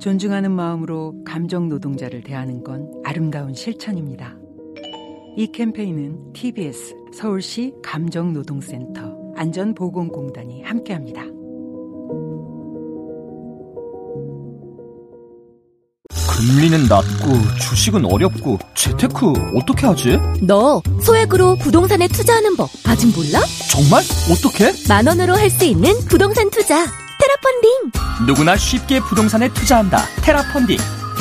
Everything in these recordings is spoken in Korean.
존중하는 마음으로 감정 노동자를 대하는 건 아름다운 실천입니다. 이 캠페인은 TBS 서울시 감정노동센터 안전보건공단이 함께합니다. 금리는 낮고 주식은 어렵고 재테크 어떻게 하지? 너 소액으로 부동산에 투자하는 법 아직 몰라? 정말? 어떻게? 만 원으로 할 수 있는 부동산 투자 테라펀딩 누구나 쉽게 부동산에 투자한다. 테라펀딩.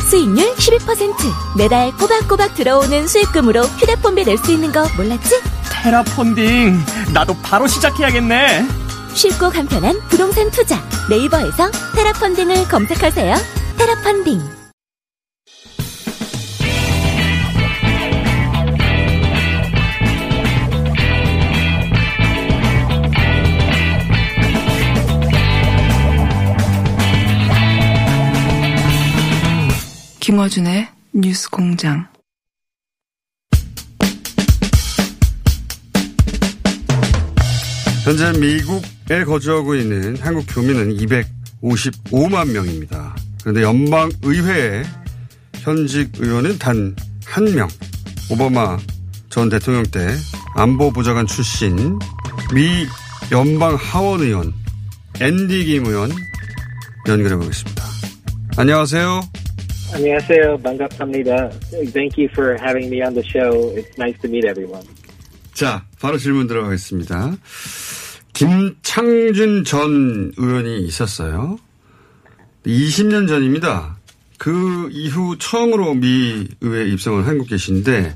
수익률 12% 매달 꼬박꼬박 들어오는 수익금으로 휴대폰비 낼 수 있는 거 몰랐지? 테라펀딩. 나도 바로 시작해야겠네. 쉽고 간편한 부동산 투자 네이버에서 테라펀딩을 검색하세요 테라펀딩 김어준의 뉴스 공장. 현재 미국에 거주하고 있는 한국 교민은 255만 명입니다. 그런데 연방 의회에 현직 의원은 단 한 명. 오바마 전 대통령 때 안보보좌관 출신 미 연방 하원 의원 앤디 김 의원 연결해 보겠습니다. 안녕하세요. 안녕하세요. 반갑습니다. Thank you for having me on the show. It's nice to meet everyone. 자, 바로 질문 들어가겠습니다. 김창준 전 의원이 있었어요. 20년 전입니다. 그 이후 처음으로 미 의회 입성을 하고 계신데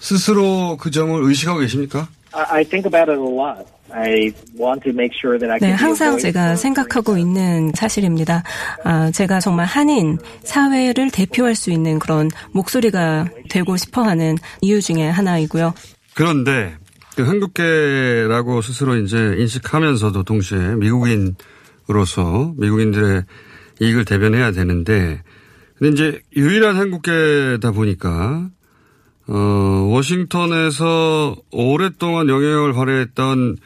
스스로 그 점을 의식하고 계십니까? I, I think about it a lot. I want to make sure that I 네, can a 항상 제가 생각하고 있는 사실입니다. 아, 제가 정말 한인 사회를 대표할 수 있는 그런 목소리가 되고 싶어 하는 이유 중에 하나이고요. 그런데 그 한국계라고 스스로 이제 인식하면서도 동시에 미국인으로서 미국인들의 이익을 대변해야 되는데 근데 이제 유일한 한국계다 보니까 어 워싱턴에서 오랫동안 영향을 발휘했던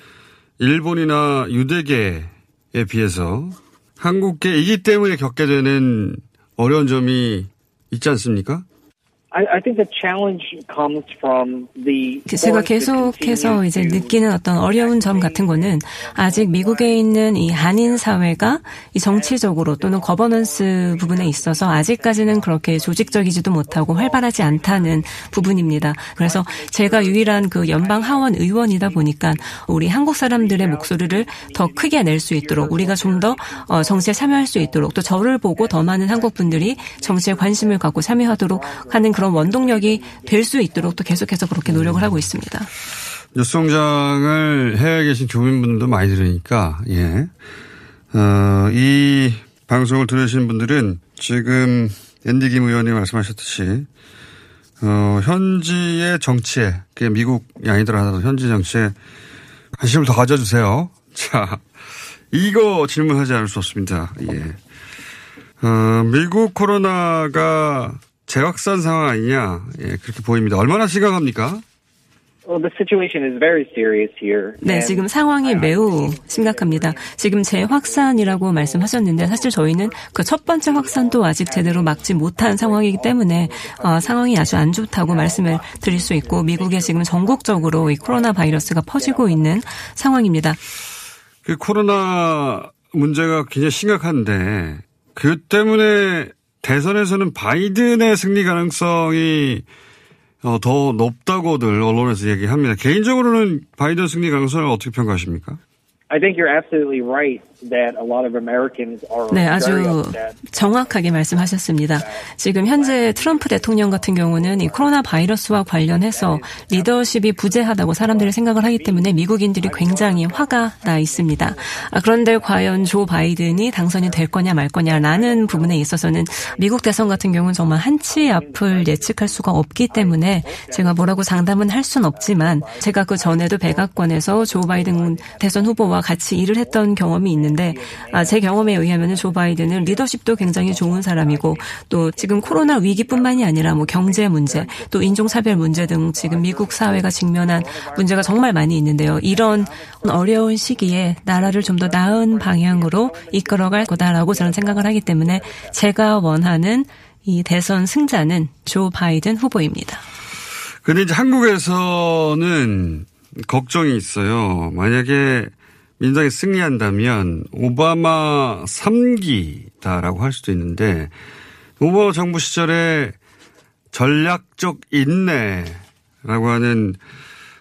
일본이나 유대계에 비해서 한국계이기 때문에 겪게 되는 어려운 점이 있지 않습니까? 제가 force to 계속해서 이제 느끼는 어떤 어려운 점 같은 거는 아직 미국에 있는 이 한인 사회가 이 정치적으로 또는 거버넌스 부분에 있어서 아직까지는 그렇게 조직적이지도 못하고 활발하지 않다는 부분입니다. 그래서 제가 유일한 그 연방 하원 의원이다 보니까 우리 한국 사람들의 목소리를 더 크게 낼 수 있도록 우리가 좀더 어, 정치에 참여할 수 있도록 또 저를 보고 더 많은 한국 분들이 정치에 관심을 갖고 참여하도록 하는 그런 원동력이 될 수 있도록 또 계속해서 그렇게 노력을 하고 있습니다. 뉴스 공장을 해외에 계신 교민분들도 많이 들으니까, 예. 어, 이 방송을 들으시는 분들은 지금 앤디 김 의원이 말씀하셨듯이, 어, 현지의 정치에, 그게 미국이 아니더라도 현지 정치에 관심을 더 가져주세요. 자, 이거 질문하지 않을 수 없습니다. 예. 어, 미국 코로나가 재확산 상황 아니냐, 예, 그렇게 보입니다. 얼마나 심각합니까? Well, the situation is very serious here. 네, 지금 상황이 매우 심각합니다. 지금 재확산이라고 말씀하셨는데 사실 저희는 그 첫 번째 확산도 아직 제대로 막지 못한 상황이기 때문에 어, 상황이 아주 안 좋다고 말씀을 드릴 수 있고 미국에 지금 전국적으로 이 코로나 바이러스가 퍼지고 있는 상황입니다. 그 코로나 문제가 굉장히 심각한데 그 때문에 대선에서는 바이든의 승리 가능성이 어, 더 높다고들 언론에서 얘기합니다. 개인적으로는 바이든 승리 가능성을 어떻게 평가하십니까? I think you're absolutely right that a lot of Americans are 네, 아주. 정확하게 말씀하셨습니다. 지금 현재 트럼프 대통령 같은 경우는 이 코로나 바이러스와 관련해서 리더십이 부재하다고 사람들이 생각을 하기 때문에 미국인들이 굉장히 화가 나 있습니다. 아, 그런데 과연 조 바이든이 당선이 될 거냐 말 거냐라는 부분에 있어서는 미국 대선 같은 경우는 정말 한치 앞을 예측할 수가 없기 때문에 제가 뭐라고 장담은 할 순 없지만 제가 그 전에도 백악관에서 조 바이든 대선 후보와 같이 일을 했던 경험이 있는 데 아, 제 경험에 의하면 조 바이든은 리더십도 굉장히 좋은 사람이고 또 지금 코로나 위기뿐만이 아니라 뭐 경제 문제 또 인종차별 문제 등 지금 미국 사회가 직면한 문제가 정말 많이 있는데요. 이런 어려운 시기에 나라를 좀 더 나은 방향으로 이끌어갈 거다라고 저는 생각을 하기 때문에 제가 원하는 이 대선 승자는 조 바이든 후보입니다. 근데 이제 한국에서는 걱정이 있어요. 만약에 민주당이 승리한다면 오바마 3기다라고 할 수도 있는데 오바마 정부 시절에 전략적 인내라고 하는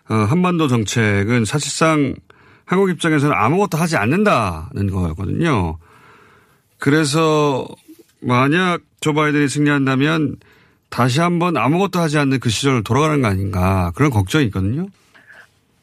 어, 한반도 정책은 사실상 한국 입장에서는 아무것도 하지 않는다는 거거든요. 그래서 만약 조 바이든이 승리한다면 다시 한번 아무것도 하지 않는 그 시절을 돌아가는 거 아닌가 그런 걱정이 있거든요.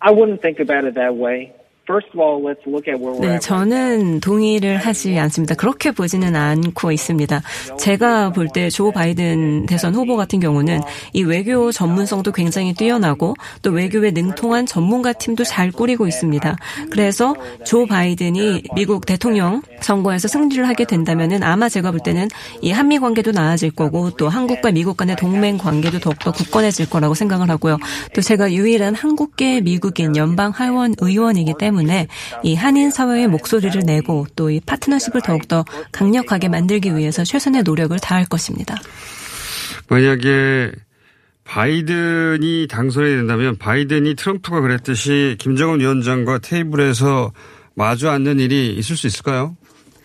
I wouldn't think about it that way. First of all, let's look at where we're 네. 저는 동의를 하지 않습니다. 그렇게 보지는 않고 있습니다. 제가 볼 때 조 바이든 대선 후보 같은 경우는 이 외교 전문성도 굉장히 뛰어나고 또 외교에 능통한 전문가 팀도 잘 꾸리고 있습니다. 그래서 조 바이든이 미국 대통령 선거에서 승리를 하게 된다면은 아마 제가 볼 때는 이 한미 관계도 나아질 거고 또 한국과 미국 간의 동맹 관계도 더욱더 굳건해질 거라고 생각을 하고요. 또 제가 유일한 한국계 미국인 연방 하원 의원이기 때문에 이 한인 사회의 목소리를 내고 또 이 파트너십을 더욱더 강력하게 만들기 위해서 최선의 노력을 다할 것입니다. 만약에 바이든이 당선이 된다면 바이든이 트럼프가 그랬듯이 김정은 위원장과 테이블에서 마주 앉는 일이 있을 수 있을까요?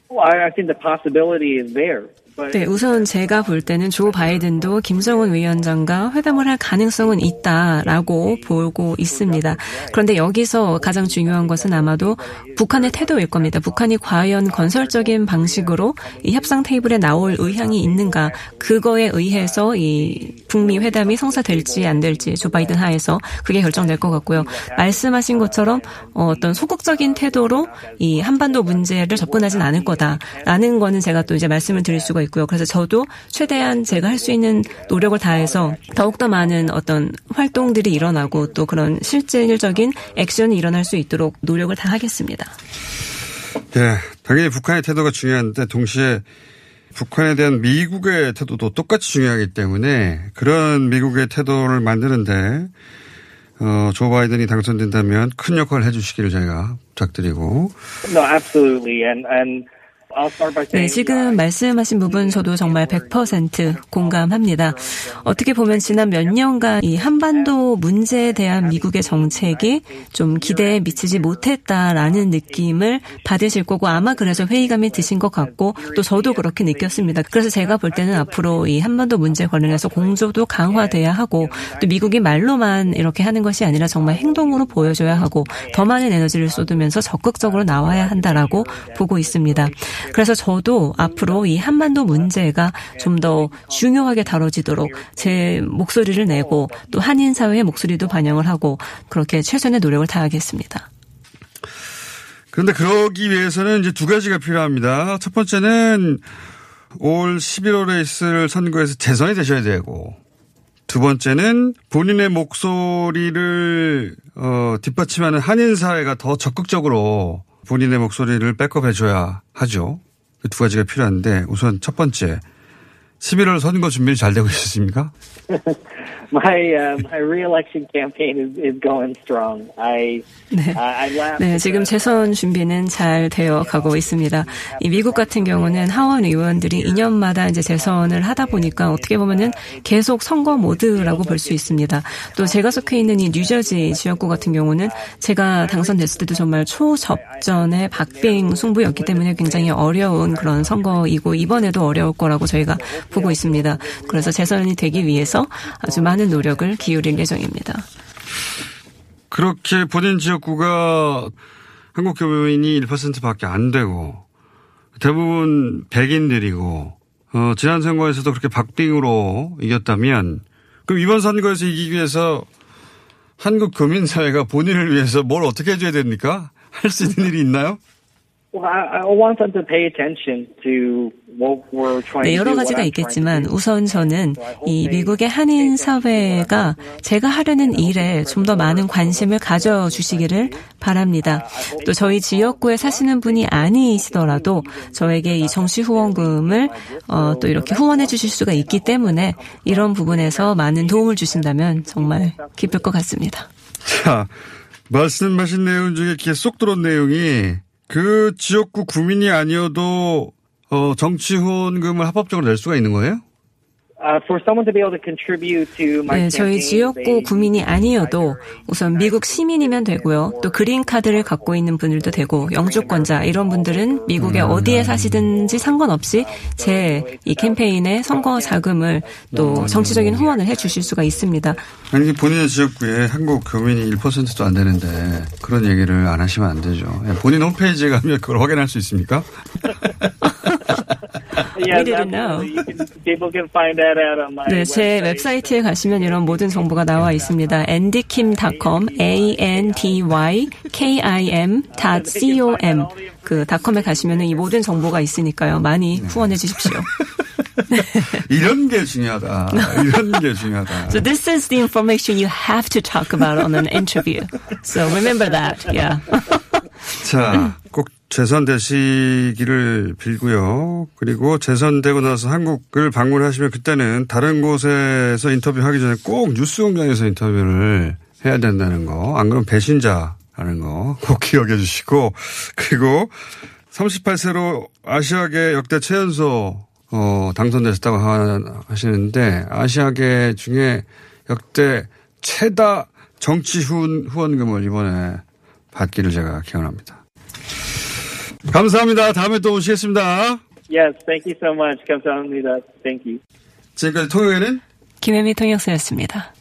Well, I I think the possibility is there. 네, 우선 제가 볼 때는 조 바이든도 김정은 위원장과 회담을 할 가능성은 있다라고 보고 있습니다. 그런데 여기서 가장 중요한 것은 아마도 북한의 태도일 겁니다. 북한이 과연 건설적인 방식으로 이 협상 테이블에 나올 의향이 있는가 그거에 의해서 이 북미 회담이 성사될지 안 될지 조 바이든 하에서 그게 결정될 것 같고요. 말씀하신 것처럼 어, 어떤 소극적인 태도로 이 한반도 문제를 접근하진 않을 거다라는 거는 제가 또 이제 말씀을 드릴 수가 있고요. 그래서 저도 최대한 제가 할 수 있는 노력을 다해서 더욱더 많은 어떤 활동들이 일어나고 또 그런 실질적인 액션이 일어날 수 있도록 노력을 다 하겠습니다. 네, 당연히 북한의 태도가 중요한데 동시에 북한에 대한 미국의 태도도 똑같이 중요하기 때문에 그런 미국의 태도를 만드는데 어, 조 바이든이 당선된다면 큰 역할을 해주시기를 저희가 부탁드리고 no, absolutely. And and 네, 지금 말씀하신 부분 저도 정말 100% 공감합니다. 어떻게 보면 지난 몇 년간 이 한반도 문제에 대한 미국의 정책이 좀 기대에 미치지 못했다라는 느낌을 받으실 거고 아마 그래서 회의감이 드신 것 같고 또 저도 그렇게 느꼈습니다. 그래서 제가 볼 때는 앞으로 이 한반도 문제 관련해서 공조도 강화돼야 하고 또 미국이 말로만 이렇게 하는 것이 아니라 정말 행동으로 보여줘야 하고 더 많은 에너지를 쏟으면서 적극적으로 나와야 한다라고 보고 있습니다. 그래서 저도 앞으로 이 한반도 문제가 좀 더 중요하게 다뤄지도록 제 목소리를 내고 또 한인 사회의 목소리도 반영을 하고 그렇게 최선의 노력을 다하겠습니다. 그런데 그러기 위해서는 이제 두 가지가 필요합니다. 첫 번째는 올 11월에 있을 선거에서 재선이 되셔야 되고 두 번째는 본인의 목소리를 어, 뒷받침하는 한인 사회가 더 적극적으로 본인의 목소리를 백업해줘야 하죠. 그 두 가지가 필요한데 우선 첫 번째 11월 선거 준비는 잘 되고 있으십니까? my uh, my re-election campaign is, is going strong. I 네. I. 네, 지금 the- 재선 준비는 잘 되어 가고 있습니다. 이 미국 같은 경우는 하원 의원들이 2년마다 이제 재선을 하다 보니까 어떻게 보면은 계속 선거 모드라고 볼 수 있습니다. 또 제가 속해 있는 이 뉴저지 지역구 같은 경우는 제가 당선됐을 때도 정말 초접전의 박빙 승부였기 때문에 굉장히 어려운 그런 선거이고 이번에도 어려울 거라고 저희가 보고 있습니다. 그래서 재선이 되기 위해서 아주 많은 노력을 기울일 예정입니다. 그렇게 본인 지역구가 한국 교민이 1%밖에 안 되고 대부분 백인들이고 어, 지난 선거에서도 그렇게 박빙으로 이겼다면 그럼 이번 선거에서 이기기 위해서 한국 교민 사회가 본인을 위해서 뭘 어떻게 해줘야 됩니까? 할 수 있는 일이 있나요? Well, I, I want them to pay attention to 네, 여러. 가지가 있겠지만. 우선 저는 이 미국의 한인 사회가 제가 하려는 일에 좀 더 많은 관심을 가져주시기를 바랍니다. 또 저희 지역구에 사시는 분이 아니시더라도 저에게 이 정치 후원금을 어, 또 이렇게 후원해 주실 수가 있기 때문에 이런 부분에서 많은 도움을 주신다면 정말 기쁠 것 같습니다. 자, 말씀하신 내용 중에 쏙 들어온 내용이 그 지역구 구민이 아니어도 어, 정치 후원금을 합법적으로 낼 수가 있는 거예요? 네, 저희 지역구 구민이 아니어도 우선 미국 시민이면 되고요. 또 그린 카드를 갖고 있는 분들도 되고 영주권자 이런 분들은 미국의 어디에 사시든지 상관없이 제 이 캠페인에 선거 자금을 또 정치적인 후원을 해 주실 수가 있습니다. 아니 본인의 지역구에 한국 교민이 1%도 안 되는데 그런 얘기를 안 하시면 안 되죠. 예, 본인 홈페이지에 가면 그걸 확인할 수 있습니까? We didn't know. absolutely. You can, people can find out 네, 제. 웹사이트에 가시면 이런 모든 정보가 나와 있습니다. andykim.com, a n d y k i m.com 그 닷컴에 가시면은 이 모든 정보가 있으니까요. 많이 후원해 주십시오. 이런 게 중요하다. 이런 게 중요하다. So this is the information you have to talk about on an interview. So remember that. Yeah. 자, 꼭 재선되시기를 빌고요. 그리고 재선되고 나서 한국을 방문하시면 그때는 다른 곳에서 인터뷰하기 전에 꼭 뉴스 공장에서 인터뷰를 해야 된다는 거. 안 그러면 배신자라는 거 꼭 기억해 주시고 그리고 38세로 아시아계 역대 최연소 어, 당선되셨다고 하- 하시는데 아시아계 중에 역대 최다 정치 후원, 후원금을 이번에 받기를 제가 기원합니다. 감사합니다. 다음에 또 오시겠습니다. Yes, thank you so much. 감사합니다. Thank you. 지금까지 토요일은 김혜미 통역사였습니다.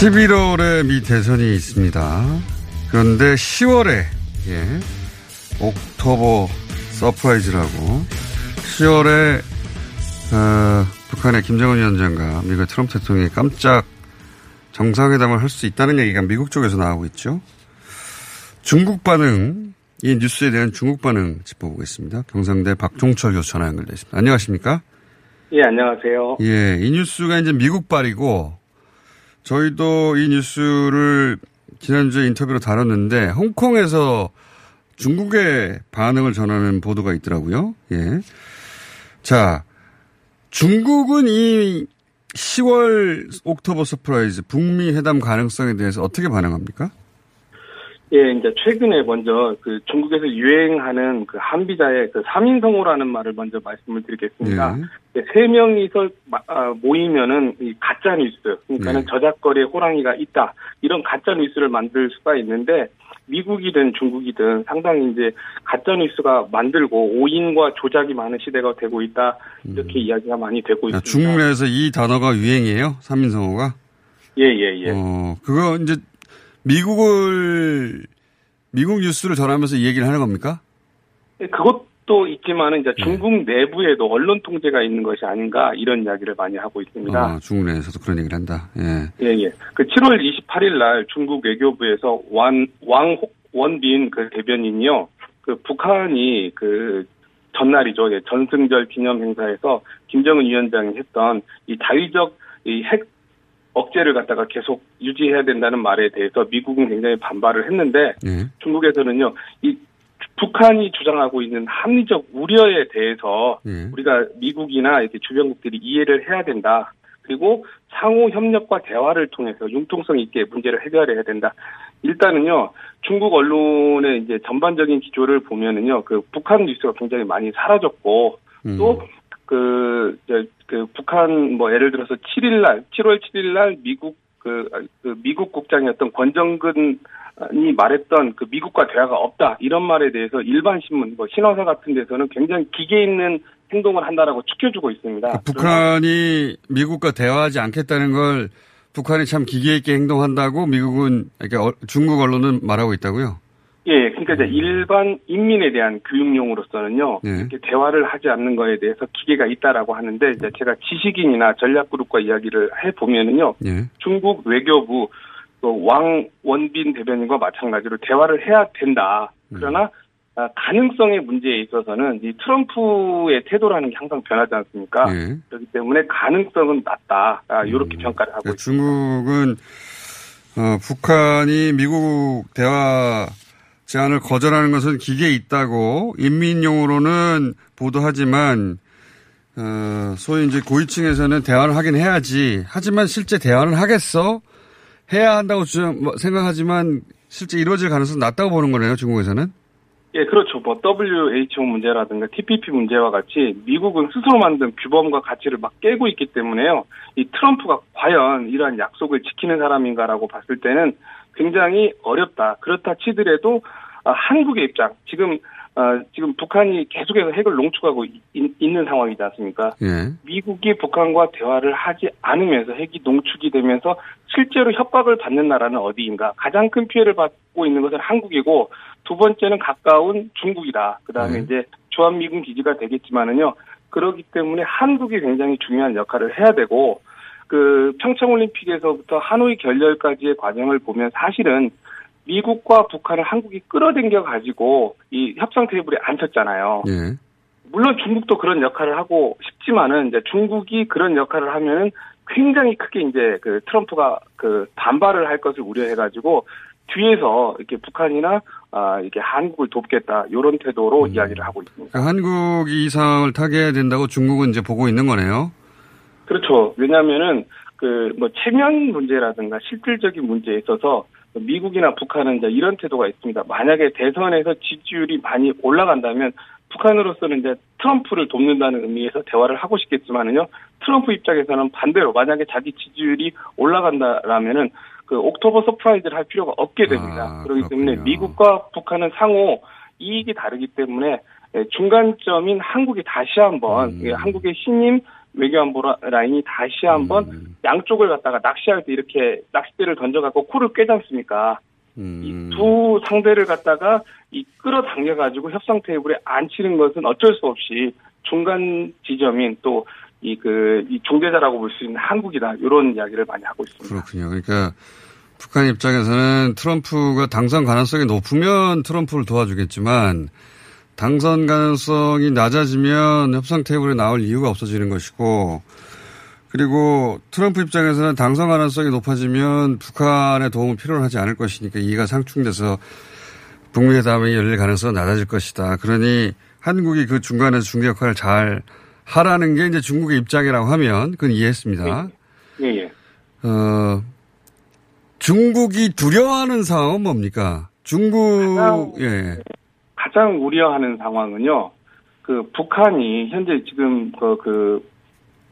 십 11월에 미 대선이 있습니다. 그런데 10월에 예, October surprise라고 10월에 어, 북한의 김정은 위원장과 미국의 트럼프 대통령이 깜짝 정상회담을 할 수 있다는 얘기가 미국 쪽에서 나오고 있죠. 중국 반응, 이 뉴스에 대한 중국 반응 짚어보겠습니다. 경상대 박종철 교수 전화 연결되어 있습니다. 안녕하십니까? 예, 안녕하세요. 예, 이 뉴스가 이제 미국발이고 저희도 이 뉴스를 지난주에 인터뷰로 다뤘는데 홍콩에서 중국의 반응을 전하는 보도가 있더라고요. 예. 자, 중국은 이 10월 October surprise 북미 회담 가능성에 대해서 어떻게 반응합니까? 예, 이제 최근에 먼저 그 중국에서 유행하는 그 한비자의 그 삼인성호라는 말을 먼저 말씀을 드리겠습니다. 예. 예, 세 명이서 마- 아, 모이면은 이 가짜 뉴스, 그러니까는 네. 저작거리에 호랑이가 있다 이런 가짜 뉴스를 만들 수가 있는데 미국이든 중국이든 상당히 이제 가짜 뉴스가 만들고 오인과 조작이 많은 시대가 되고 있다 이렇게 이야기가 많이 되고 아, 있습니다. 중국 내에서 이 단어가 유행이에요? 삼인성어가? 예, 예, 예. 어, 그거 이제 미국을 미국 뉴스를 전하면서 이 얘기를 하는 겁니까? 예, 그것 도 있지만은 이제 네. 중국 내부에도 언론 통제가 있는 것이 아닌가 이런 이야기를 많이 하고 있습니다. 아, 중국 내에서도 그런 얘기를 한다. 예. 예, 예. 그 7월 28일 날 중국 외교부에서 완, 왕, 원빈 그 대변인이요. 그 북한이 그 전날이죠. 예, 전승절 기념 행사에서 김정은 위원장이 했던 이 다위적 이 핵 억제를 갖다가 계속 유지해야 된다는 말에 대해서 미국은 굉장히 반발을 했는데 예. 중국에서는요. 이 북한이 주장하고 있는 합리적 우려에 대해서 예. 우리가 미국이나 이렇게 주변국들이 이해를 해야 된다. 그리고 상호 협력과 대화를 통해서 융통성 있게 문제를 해결해야 된다. 일단은요, 중국 언론의 이제 전반적인 기조를 보면은요, 그 북한 뉴스가 굉장히 많이 사라졌고, 음. 또, 그, 이제 그 북한 뭐 예를 들어서 7일 날, 7월 7일 날 미국 그, 그 미국 국장이었던 권정근 북한이 말했던 그 미국과 대화가 없다 이런 말에 대해서 일반 신문, 뭐 신화사 같은 데서는 굉장히 기계 있는 행동을 한다라고 추켜주고 있습니다. 그 북한이 미국과 대화하지 않겠다는 걸 북한이 참 기계 있게 행동한다고 미국은 그러니까 중국 언론은 말하고 있다고요? 예, 그러니까 이제 일반 인민에 대한 교육용으로서는요, 네. 이렇게 대화를 하지 않는 거에 대해서 기계가 있다라고 하는데, 이제 제가 지식인이나 전략그룹과 이야기를 해 보면은요, 예. 중국 외교부 또왕 원빈 대변인과 마찬가지로 대화를 해야 된다. 그러나 아, 가능성의 문제에 있어서는 이 트럼프의 태도라는 게 항상 변하지 않습니까? 예. 그렇기 때문에 가능성은 낮다. 아, 이렇게 평가를 하고 그러니까 있습니다. 중국은 어, 북한이 미국 대화 제안을 거절하는 것은 기계에 있다고 인민용으로는 보도하지만 어, 소위 이제 고위층에서는 대화를 하긴 해야지. 하지만 실제 대화를 하겠어? 해야 한다고 좀뭐 생각하지만 실제 이루어질 가능성은 낮다고 보는 거네요, 중국에서는. 예, 그렇죠. 뭐 WHO 문제라든가 TPP 문제와 같이 미국은 스스로 만든 규범과 가치를 막 깨고 있기 때문에요. 이 트럼프가 과연 이러한 약속을 지키는 사람인가라고 봤을 때는 굉장히 어렵다. 그렇다 치더라도 아, 한국의 입장 지금 아, 지금 북한이 계속해서 핵을 농축하고 있, 있는 상황이지 않습니까? 예. 미국이 북한과 대화를 하지 않으면서 핵이 농축이 되면서 실제로 협박을 받는 나라는 어디인가? 가장 큰 피해를 받고 있는 것은 한국이고 두 번째는 가까운 중국이다. 그 다음에 네. 이제 주한미군 기지가 되겠지만은요. 그렇기 때문에 한국이 굉장히 중요한 역할을 해야 되고 그 평창올림픽에서부터 하노이 결렬까지의 과정을 보면 사실은 미국과 북한을 한국이 끌어당겨 가지고 이 협상 테이블에 앉혔잖아요. 예. 물론 중국도 그런 역할을 하고 싶지만은 이제 중국이 그런 역할을 하면은 굉장히 크게 이제 그 트럼프가 그 반발을 할 것을 우려해 가지고 뒤에서 이렇게 북한이나 아 이게 한국을 돕겠다 이런 태도로 이야기를 하고 있습니다. 그러니까 한국이 이 상황을 타개해야 된다고 중국은 이제 보고 있는 거네요. 그렇죠. 왜냐하면은 그 뭐 체면 문제라든가 실질적인 문제에 있어서 미국이나 북한은 이제 이런 태도가 있습니다. 만약에 대선에서 지지율이 많이 올라간다면 북한으로서는 이제 트럼프를 돕는다는 의미에서 대화를 하고 싶겠지만은요. 트럼프 입장에서는 반대로 만약에 자기 지지율이 올라간다라면은 그 October surprise를 할 필요가 없게 됩니다. 아, 그렇기 때문에. 미국과 북한은 상호 이익이 다르기 때문에 예, 중간점인 한국이 다시 한번 음. 예, 한국의 신임 외교안보 라- 라인이 다시 한번 음. 양쪽을 갖다가 낚시할 때 이렇게 낚싯대를 던져갖고 코를 꿰지 않습니까? 음. 이 두 상대를 갖다가 이 끌어당겨 가지고 협상 테이블에 앉히는 것은 어쩔 수 없이 중간 지점인 또 이 그 이 중재자라고 볼 수 있는 한국이다 이런 이야기를 많이 하고 있습니다. 그렇군요. 그러니까 북한 입장에서는 트럼프가 당선 가능성이 높으면 트럼프를 도와주겠지만 당선 가능성이 낮아지면 협상 테이블에 나올 이유가 없어지는 것이고 그리고 트럼프 입장에서는 당선 가능성이 높아지면 북한의 도움을 필요로 하지 않을 것이니까 이가 상충돼서 북미 회담이 열릴 가능성은 낮아질 것이다. 그러니 한국이 그 중간에서 중재 역할을 잘 하라는 게 이제 중국의 입장이라고 하면 그건 이해했습니다. 예, 예. 어, 중국이 두려워하는 상황은 뭡니까? 중국, 가장- 예. 가장 우려하는 상황은요. 그 북한이 현재 지금 그, 그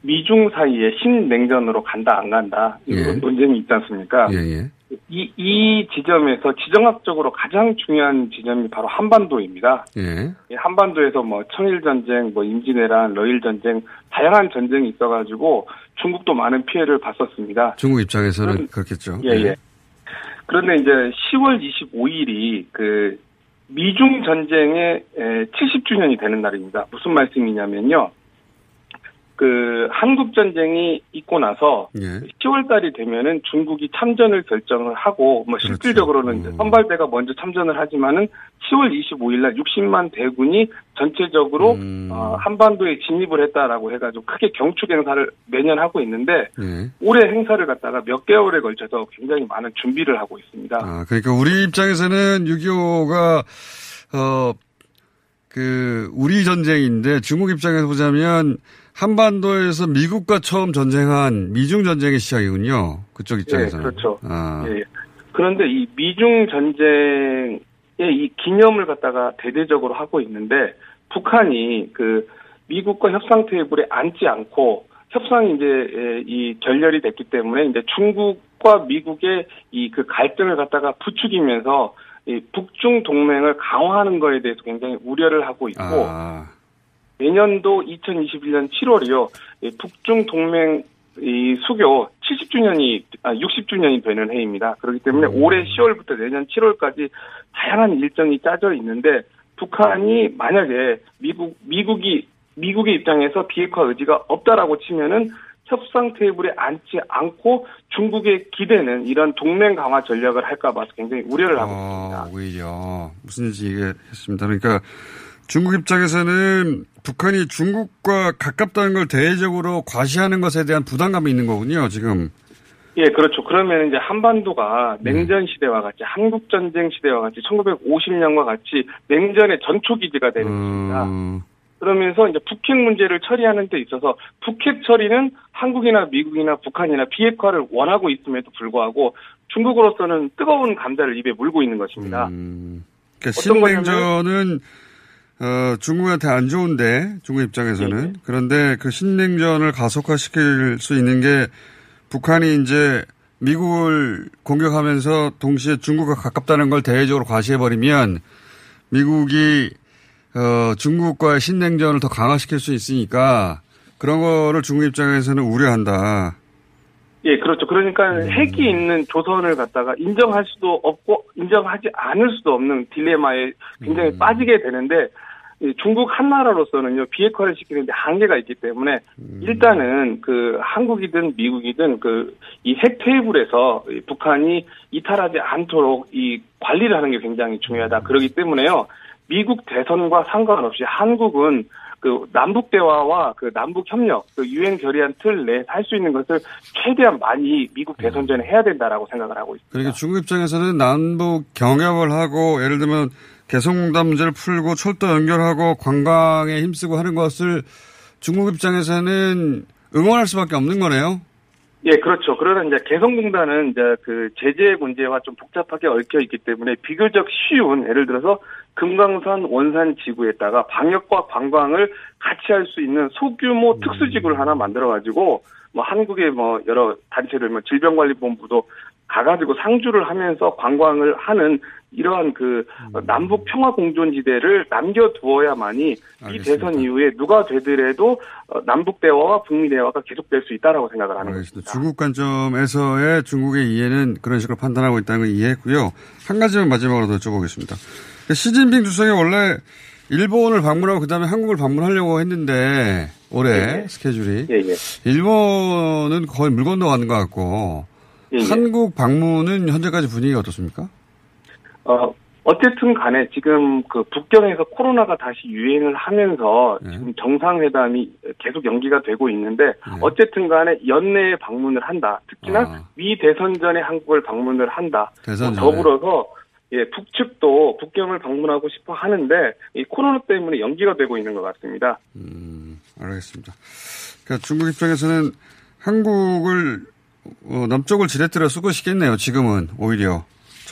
미중 사이에 신냉전으로 간다 안 간다 예. 이런 논쟁이 있지 않습니까? 예, 예. 이, 이 지점에서 지정학적으로 가장 중요한 지점이 바로 한반도입니다. 예. 이 한반도에서 뭐 청일 전쟁, 뭐 임진왜란, 러일 전쟁 다양한 전쟁이 있어가지고 중국도 많은 피해를 봤었습니다. 중국 입장에서는 그럼- 그렇겠죠. 예, 예. 그런데 이제 10월 25일이 그 미중 전쟁의 70주년이 되는 날입니다. 무슨 말씀이냐면요. 그 한국 전쟁이 있고 나서 예. 10월 달이 되면은 중국이 참전을 결정을 하고 뭐 그렇죠. 실질적으로는 음. 선발대가 먼저 참전을 하지만은 10월 25일 날 60만 대군이 전체적으로 음. 어, 한반도에 진입을 했다라고 해가지고 크게 경축 행사를 매년 하고 있는데 예. 올해 행사를 갖다가 몇 개월에 걸쳐서 굉장히 많은 준비를 하고 있습니다. 아, 그러니까 우리 입장에서는 6.25가, 어, 그, 우리 전쟁인데 중국 입장에서 보자면 한반도에서 미국과 처음 전쟁한 미중 전쟁의 시작이군요. 그쪽 입장에서는. 예, 그렇죠. 아, 예, 예. 그런데 이 미중 전쟁의 이 기념을 갖다가 대대적으로 하고 있는데 북한이 그 미국과 협상 테이블에 앉지 않고 협상이 이제 예, 이 결렬이 됐기 때문에 이제 중국 북과 미국의 이 그 갈등을 갖다가 부추기면서 이 북중 동맹을 강화하는 거에 대해서 굉장히 우려를 하고 있고 아, 내년도 2021년 7월이요. 북중 동맹 이 수교 70주년이 아 60주년이 되는 해입니다. 그렇기 때문에 올해 10월부터 내년 7월까지 다양한 일정이 짜져 있는데 북한이 만약에 미국 미국이 미국의 입장에서 비핵화 의지가 없다라고 치면은 협상 테이블에 앉지 않고 중국의 기대는 이런 동맹 강화 전략을 할까 봐서 굉장히 우려를 하고 있습니다. 어, 오히려 무슨 일인지 얘기 했습니다. 그러니까 중국 입장에서는 북한이 중국과 가깝다는 걸 대외적으로 과시하는 것에 대한 부담감이 있는 거군요, 지금. 예, 그렇죠. 그러면 이제 한반도가 냉전 시대와 같이 한국 전쟁 시대와 같이 1950년과 같이 냉전의 전초 기지가 되는. 음, 그러면서 이제 북핵 문제를 처리하는 데 있어서 북핵 처리는 한국이나 미국이나 북한이나 비핵화를 원하고 있음에도 불구하고 중국으로서는 뜨거운 감자를 입에 물고 있는 것입니다. 음. 그러니까 어떤 거냐면- 신냉전은 어, 중국한테 안 좋은데 중국 입장에서는 네. 그런데 그 신냉전을 가속화시킬 수 있는 게 북한이 이제 미국을 공격하면서 동시에 중국과 가깝다는 걸 대외적으로 과시해버리면 미국이 어, 중국과의 신냉전을 더 강화시킬 수 있으니까 그런 거를 중국 입장에서는 우려한다. 예, 그렇죠. 그러니까 핵이 있는 조선을 갖다가 인정할 수도 없고 인정하지 않을 수도 없는 딜레마에 굉장히 빠지게 되는데 이 중국 한 나라로서는요 비핵화를 시키는데 한계가 있기 때문에 일단은 그 한국이든 미국이든 그 이 핵 테이블에서 이 북한이 이탈하지 않도록 이 관리를 하는 게 굉장히 중요하다. 그렇기 때문에요 미국 대선과 상관없이 한국은 그 남북 대화와 그 남북 협력, 그 유엔 결의안 틀 내에서 할수 있는 것을 최대한 많이 미국 대선 전에 해야 된다라고 생각을 하고 있습니다. 그러니까 중국 입장에서는 남북 경협을 하고 예를 들면 개성공단 문제를 풀고 철도 연결하고 관광에 힘쓰고 하는 것을 중국 입장에서는 응원할 수밖에 없는 거네요. 예, 그렇죠. 그러나 이제 개성공단은 이제 그 제재 문제와 좀 복잡하게 얽혀 있기 때문에 비교적 쉬운 예를 들어서 금강산 원산 지구에다가 방역과 관광을 같이 할 수 있는 소규모 특수지구를 하나 만들어 가지고 뭐 한국의 뭐 여러 단체들 뭐 질병관리본부도 가가지고 상주를 하면서 관광을 하는 이러한 그 어, 남북 평화 공존 지대를 남겨두어야만이 이 알겠습니다. 대선 이후에 누가 되더라도 어, 남북 대화와 북미 대화가 계속될 수 있다라고 생각을 하는 알겠습니다. 것입니다. 중국 관점에서의 중국의 이해는 그런 식으로 판단하고 있다는 걸 이해했고요. 한 가지만 마지막으로 더 여쭤보겠습니다. 시진핑 주석이 원래 일본을 방문하고 그다음에 한국을 방문하려고 했는데 올해 예, 예. 스케줄이 예, 예. 일본은 거의 물 건너가는 것 같고. 한국 방문은 현재까지 분위기가 어떻습니까? 어, 어쨌든 간에 지금 그 북경에서 코로나가 다시 유행을 하면서 네. 지금 정상회담이 계속 연기가 되고 있는데 어쨌든 간에 연내에 방문을 한다. 특히나 아. 미 대선 전에 한국을 방문을 한다. 대선 뭐 전에. 더불어서 예, 북측도 북경을 방문하고 싶어 하는데 이 코로나 때문에 연기가 되고 있는 것 같습니다. 음, 알겠습니다. 그러니까 중국 입장에서는 한국을 어, 남쪽을 지렛대로 쓰고 싶겠네요. 지금은 오히려.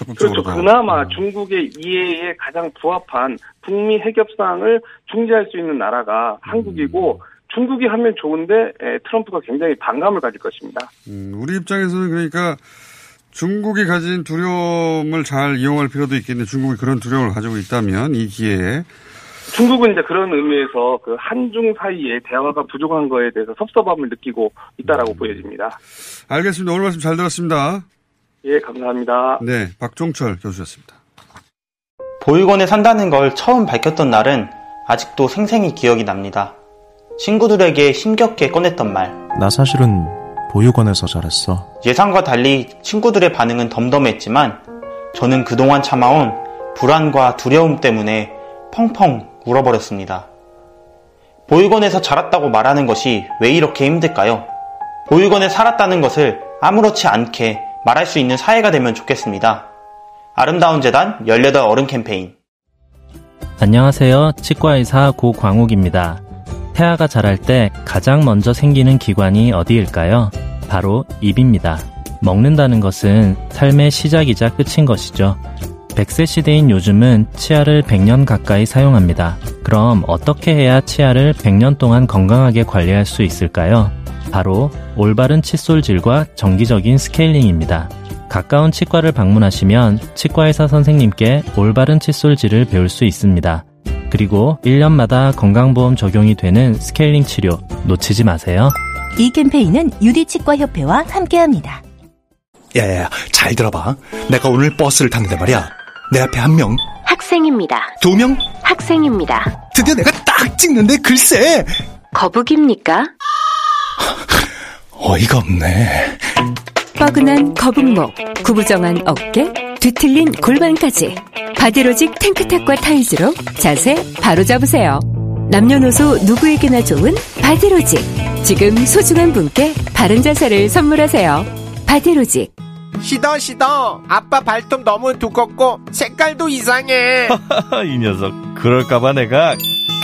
그렇죠. 그나마 중국의 이해에 가장 부합한 북미 핵협상을 중재할 수 있는 나라가 한국이고 중국이 하면 좋은데 에, 트럼프가 굉장히 반감을 가질 것입니다. 음, 우리 입장에서는 그러니까 중국이 가진 두려움을 잘 이용할 필요도 있겠는데 중국이 그런 두려움을 가지고 있다면 이 기회에 중국은 이제 그런 의미에서 그 한중 사이에 대화가 부족한 거에 대해서 섭섭함을 느끼고 있다라고 보여집니다. 알겠습니다. 오늘 말씀 잘 들었습니다. 예, 감사합니다. 네, 박종철 교수였습니다. 보육원에 산다는 걸 처음 밝혔던 날은 아직도 생생히 기억이 납니다. 친구들에게 힘겹게 꺼냈던 말. 나 사실은 보육원에서 자랐어. 예상과 달리 친구들의 반응은 덤덤했지만 저는 그동안 참아온 불안과 두려움 때문에 펑펑 울어버렸습니다. 보육원에서 자랐다고 말하는 것이 왜 이렇게 힘들까요? 보육원에 살았다는 것을 아무렇지 않게 말할 수 있는 사회가 되면 좋겠습니다. 아름다운 재단 18 어른 캠페인 안녕하세요. 치과의사 고광욱입니다. 태아가 자랄 때 가장 먼저 생기는 기관이 어디일까요? 바로 입입니다. 먹는다는 것은 삶의 시작이자 끝인 것이죠. 100세 시대인 요즘은 치아를 100년 가까이 사용합니다. 그럼 어떻게 해야 치아를 100년 동안 건강하게 관리할 수 있을까요? 바로 올바른 칫솔질과 정기적인 스케일링입니다. 가까운 치과를 방문하시면 치과의사 선생님께 올바른 칫솔질을 배울 수 있습니다. 그리고 1년마다 건강보험 적용이 되는 스케일링 치료 놓치지 마세요. 이 캠페인은 유디치과협회와 함께합니다. 야야야, 잘 들어봐. 내가 오늘 버스를 탔는데 말이야. 내 앞에 한 명, 학생입니다. 두 명, 학생입니다. 드디어 내가 딱 찍는데 글쎄. 거북입니까? 어이가 없네. 뻐근한 거북목, 구부정한 어깨, 뒤틀린 골반까지 바디로직 탱크탑과 타이즈로 자세 바로 잡으세요. 남녀노소 누구에게나 좋은 바디로직. 지금 소중한 분께 바른 자세를 선물하세요. 바디로직. 시더 시더 아빠 발톱 너무 두껍고 색깔도 이상해 이 녀석 그럴까봐 내가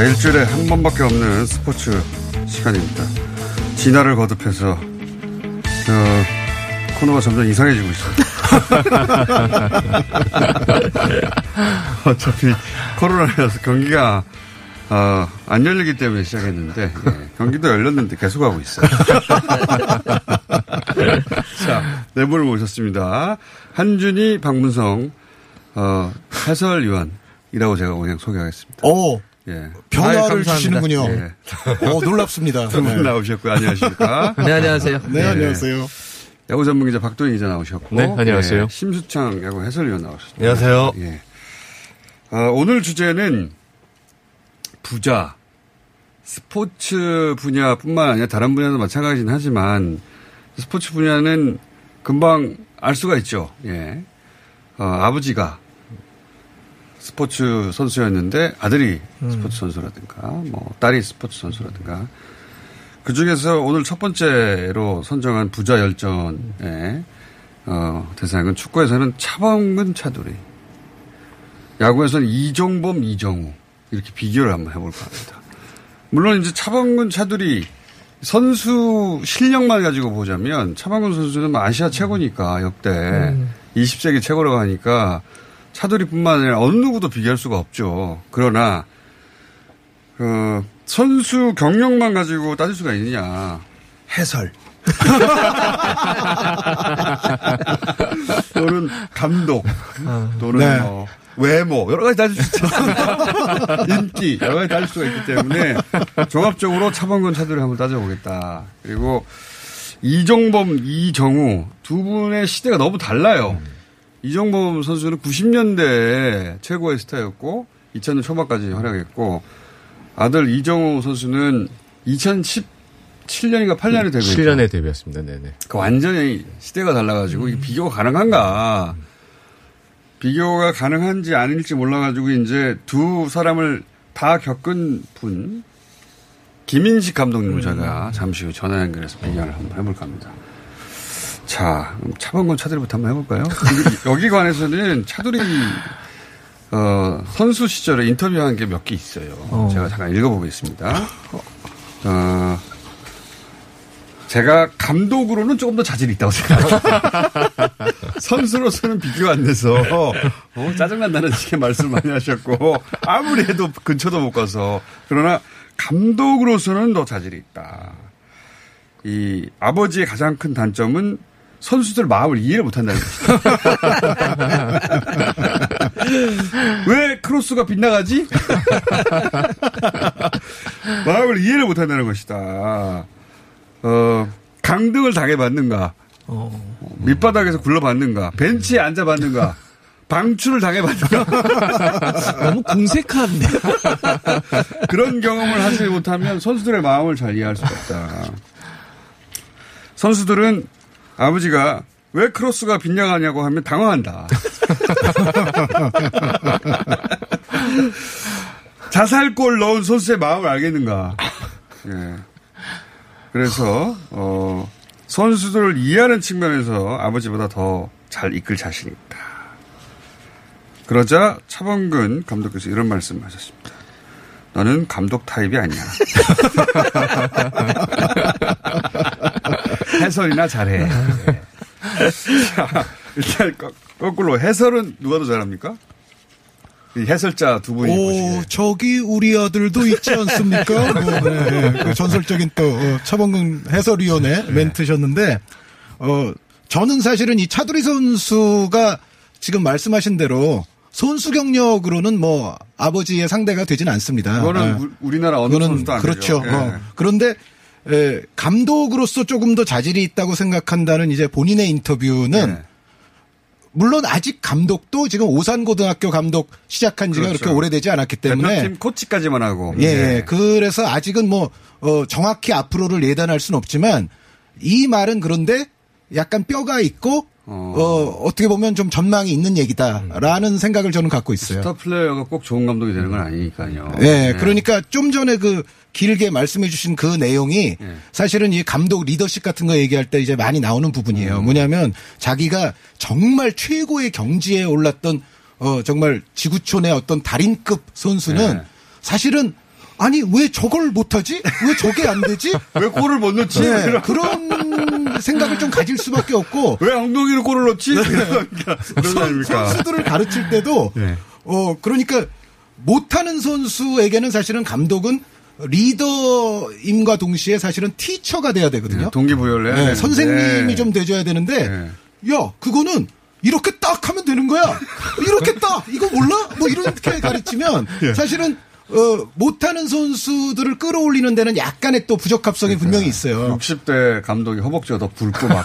자, 일주일에 한 번밖에 없는 스포츠 시간입니다. 진화를 거듭해서 어, 코너가 점점 이상해지고 있습니다. 어차피 코로나라서 경기가 어, 안 열리기 때문에 시작했는데 예, 경기도 열렸는데 계속 하고 있어요. 자, 네 분을 모셨습니다. 한준희, 박문성 어, 해설위원이라고 제가 그냥 소개하겠습니다. 오. 예. 변화를 아유, 주시는군요. 예. 오, 놀랍습니다. 두분 네. 나오셨고요. 안녕하십니까? 네, 안녕하세요. 네, 안녕하세요. 야구 전문 기자 박도희 기자 나오셨고. 네, 안녕하세요. 예, 심수창 야구 해설위원 나오셨습니다. 안녕하세요. 예. 아, 오늘 주제는 부자, 스포츠 분야뿐만 아니라 다른 분야도 마찬가지긴 하지만 스포츠 분야는 금방 알 수가 있죠. 예. 어, 아버지가 스포츠 선수였는데 아들이 음. 스포츠 선수라든가 뭐 딸이 스포츠 선수라든가 그 중에서 오늘 첫 번째로 선정한 부자 열전의 어, 대상은 축구에서는 차범근 차두리, 야구에서는 이종범 이정우 이렇게 비교를 한번 해볼까 합니다. 물론 이제 차범근 차두리 선수 실력만 가지고 보자면 차범근 선수는 뭐 아시아 최고니까 역대 음. 20세기 최고라고 하니까 차두리뿐만 아니라 어느 누구도 비교할 수가 없죠. 그러나 그 선수 경력만 가지고 따질 수가 있느냐? 해설. 또는 감독, 또는 네. 뭐 외모 여러 가지 따질 수 있잖아요. 인기 여러 가지 따질 수가 있기 때문에 종합적으로 차범근 차두리 한번 따져보겠다. 그리고 이종범, 이정우 두 분의 시대가 너무 달라요. 이종범 선수는 90년대 최고의 스타였고 2000년 초반까지 활약했고 아들 이정우 선수는 2017년인가 8년에 데뷔했죠. 7년에 데뷔했습니다. 네네. 그 완전히 시대가 달라가지고 이게 비교가 가능한가? 비교가 가능한지 아닐지 몰라가지고 이제 두 사람을 다 겪은 분 김인식 감독님을 제가 잠시 후 전화 연결해서 비교를 한번 해볼까 합니다. 자, 차범근 차두리부터 한번 해볼까요? 여기, 관해서는 차두리 어, 선수 시절에 인터뷰한 게 몇 개 있어요. 어. 제가 잠깐 읽어보겠습니다. 어, 제가 감독으로는 조금 더 자질이 있다고 생각해요. 선수로서는 비교가 안 돼서 어, 짜증난다는 식의 말씀을 많이 하셨고 아무리 해도 근처도 못 가서 그러나 감독으로서는 더 자질이 있다. 이 아버지의 가장 큰 단점은 선수들 마음을 이해를 못한다는 것이다. 왜 크로스가 빗나가지? 마음을 이해를 못한다는 것이다. 어, 강등을 당해봤는가? 어, 밑바닥에서 굴러봤는가? 벤치에 앉아봤는가? 방출을 당해봤는가? 너무 궁색한데. 그런 경험을 하지 못하면 선수들의 마음을 잘 이해할 수가 없다. 선수들은 아버지가 왜 크로스가 빗나가냐고 하면 당황한다. 자살골 넣은 선수의 마음을 알겠는가. 예. 그래서 어, 선수들을 이해하는 측면에서 아버지보다 더 잘 이끌 자신이 있다. 그러자 차범근 감독께서 이런 말씀하셨습니다. 너는 감독 타입이 아니야. 해설이나 잘해. 자, 일단 거- 거꾸로 해설은 누가 더 잘합니까? 이 해설자 두 분이. 오, 저기 우리 아들도 있지 않습니까? 뭐, 네, 네. 그 전설적인 또 어, 차범근 해설위원회 네. 멘트셨는데 어 저는 사실은 이 차두리 선수가 지금 말씀하신 대로 선수 경력으로는 뭐 아버지의 상대가 되진 않습니다. 그거는 예. 우- 우리나라 어느 선수도 안 그렇죠. 되죠. 예. 어. 그런데 에, 감독으로서 조금 더 자질이 있다고 생각한다는 이제 본인의 인터뷰는 네. 물론 아직 감독도 지금 오산고등학교 감독 시작한 지가 그렇죠. 그렇게 오래되지 않았기 때문에 대표팀 코치까지만 하고. 예, 네. 예. 그래서 아직은 뭐, 어, 정확히 앞으로를 예단할 수는 없지만 이 말은 그런데 약간 뼈가 있고, 어, 어떻게 보면 좀 전망이 있는 얘기다라는 생각을 저는 갖고 있어요. 스타 플레이어가 꼭 좋은 감독이 되는 건 아니니까요. 예, 네. 그러니까 좀 전에 그 길게 말씀해 주신 그 내용이 네. 사실은 이 감독 리더십 같은 거 얘기할 때 이제 많이 나오는 부분이에요. 음. 뭐냐면 자기가 정말 최고의 경지에 올랐던 어 정말 지구촌의 어떤 달인급 선수는 네. 사실은 아니 왜 저걸 못하지? 왜 저게 안 되지? 왜 골을 못 넣지? 네, 그런 생각을 좀 가질 수밖에 없고 왜 엉덩이로 골을 넣지? 아닙니까? 선수들을 가르칠 때도 네. 어 그러니까 못하는 선수에게는 사실은 감독은 리더임과 동시에 사실은 티처가 돼야 되거든요. 네, 동기부여를 네. 선생님이 좀 돼줘야 되는데 야 그거는 이렇게 딱 하면 되는 거야. 이렇게 딱 이거 몰라? 뭐 이렇게 가르치면 예. 사실은 어, 못하는 선수들을 끌어올리는 데는 약간의 또 부적합성이 분명히 있어요. 60대 감독이 허벅지가 더 붉고 막.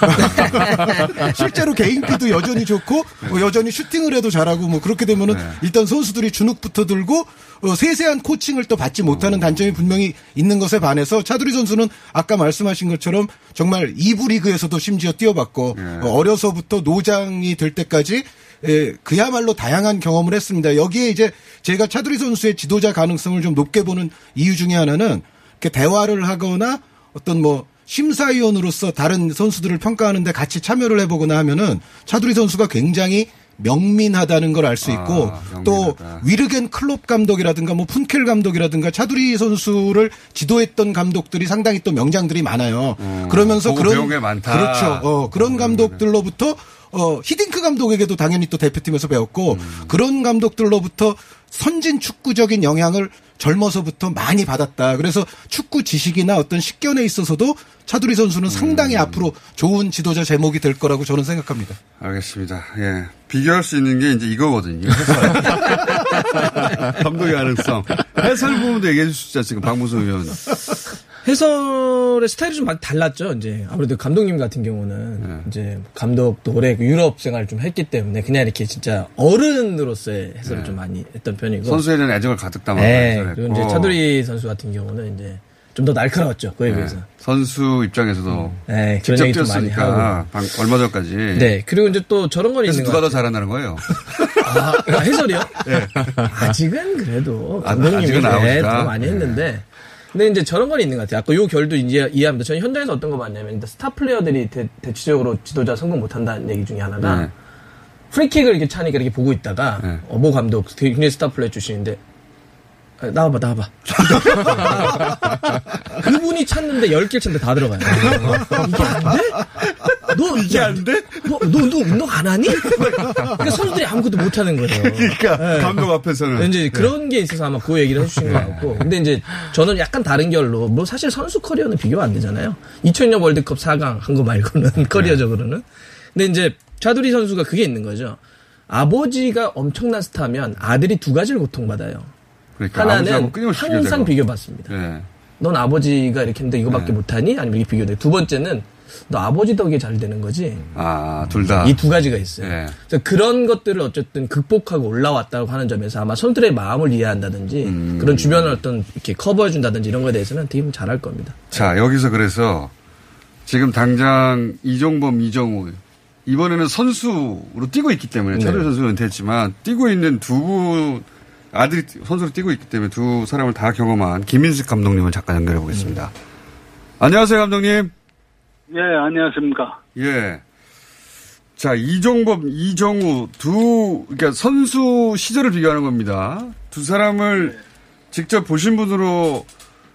실제로 개인기도 여전히 좋고 뭐 여전히 슈팅을 해도 잘하고 뭐 그렇게 되면은 일단 선수들이 주눅부터 들고 어, 세세한 코칭을 또 받지 못하는 단점이 분명히 있는 것에 반해서 차두리 선수는 아까 말씀하신 것처럼 정말 2부 리그에서도 심지어 뛰어봤고 어, 어려서부터 노장이 될 때까지 에, 그야말로 다양한 경험을 했습니다. 여기에 이제 제가 차두리 선수의 지도자 가능성을 좀 높게 보는 이유 중에 하나는 이렇게 대화를 하거나 어떤 뭐 심사위원으로서 다른 선수들을 평가하는데 같이 참여를 해보거나 하면은 차두리 선수가 굉장히 명민하다는 걸 알 수 있고 아, 또 위르겐 클롭 감독이라든가 뭐 푼켈 감독이라든가 차두리 선수를 지도했던 감독들이 상당히 또 명장들이 많아요. 그러면서 보고 그런. 그렇죠. 어, 그런 감독들로부터 어, 히딩크 감독에게도 당연히 또 대표팀에서 배웠고 음. 그런 감독들로부터 선진 축구적인 영향을 젊어서부터 많이 받았다. 그래서 축구 지식이나 어떤 식견에 있어서도 차두리 선수는 음. 상당히 앞으로 좋은 지도자 제목이 될 거라고 저는 생각합니다. 알겠습니다. 예. 비교할 수 있는 게 이제 이거거든요. 감독의 가능성. 해설 부분도 얘기해 주시죠, 지금 박무성 의원. 해설의 스타일이 좀 많이 달랐죠. 이제 아무래도 감독님 같은 경우는 네. 이제 감독도 오래 그 유럽 생활을 좀 했기 때문에 그냥 이렇게 진짜 어른으로서의 해설을 좀 많이 했던 편이고 네. 선수에 대한 애정을 가득 담아서 네. 그리고 이제 차두리 선수 같은 경우는 이제 좀 더 날카로웠죠. 그에 네. 비해서. 선수 입장에서도 네, 그런 직접 뛰었으니까 하고. 방- 얼마 전까지. 네, 그리고 이제 또 저런 건 있는 누가 더 잘한다는 거예요? 아, 아, 해설이요? 네. 아직은 그래도 아, 감독님이 아직은 네, 아버지가? 더 많이 했는데. 근데 이제 저런 건 있는 것 같아요. 아까 요 결도 이제 이해합니다. 저는 현장에서 어떤 거 봤냐면 스타 플레이어들이 대, 대체적으로 지도자 성공 못 한다는 얘기 중에 하나가 네. 프리킥을 이렇게 차니까 이렇게 보고 있다가 어, 모 감독 굉장히 스타 플레이어 출신인데 아, 나와봐 나와봐 그분이 찾는데 10개 찾는데 다 들어가요 이게 안 돼? 너 이게 안 돼? 너, 너 운동 안 하니? 그러니까 선수들이 아무것도 못 하는 거예요 그러니까 네. 감독 앞에서는. 이제 그런 게 있어서 아마 그 얘기를 해주신 것 같고. 근데 이제 저는 약간 다른 결로, 뭐 사실 선수 커리어는 비교가 안 되잖아요. 2000년 월드컵 4강 한 거 말고는 커리어적으로는. 근데 이제 차두리 선수가 그게 있는 거죠. 아버지가 엄청난 스타면 아들이 두 가지를 고통받아요. 그러니까 하나는 항상. 비교받습니다. 네. 넌 아버지가 이렇게 했는데 이거밖에 못하니? 아니면 이게 비교돼. 두 번째는 너 아버지 덕에 잘 되는 거지. 아, 둘 다. 이 두 가지가 있어요. 네. 그래서 그런 것들을 어쨌든 극복하고 올라왔다고 하는 점에서 아마 선수들의 마음을 이해한다든지 음. 그런 주변을 어떤 이렇게 커버해준다든지 이런 거에 대해서는 팀은 잘할 겁니다. 자, 여기서 그래서 지금 당장 이종범, 이정우 이번에는 선수로 뛰고 있기 때문에 네. 차두리 선수는 은퇴했지만 뛰고 있는 두 분, 아들이 뛰- 선수로 뛰고 있기 때문에 두 사람을 다 경험한 김인숙 감독님을 잠깐 연결해 보겠습니다. 안녕하세요, 감독님. 예, 안녕하십니까. 예. 자, 이종범, 이정우 두 그러니까 선수 시절을 비교하는 겁니다. 두 사람을 직접 보신 분으로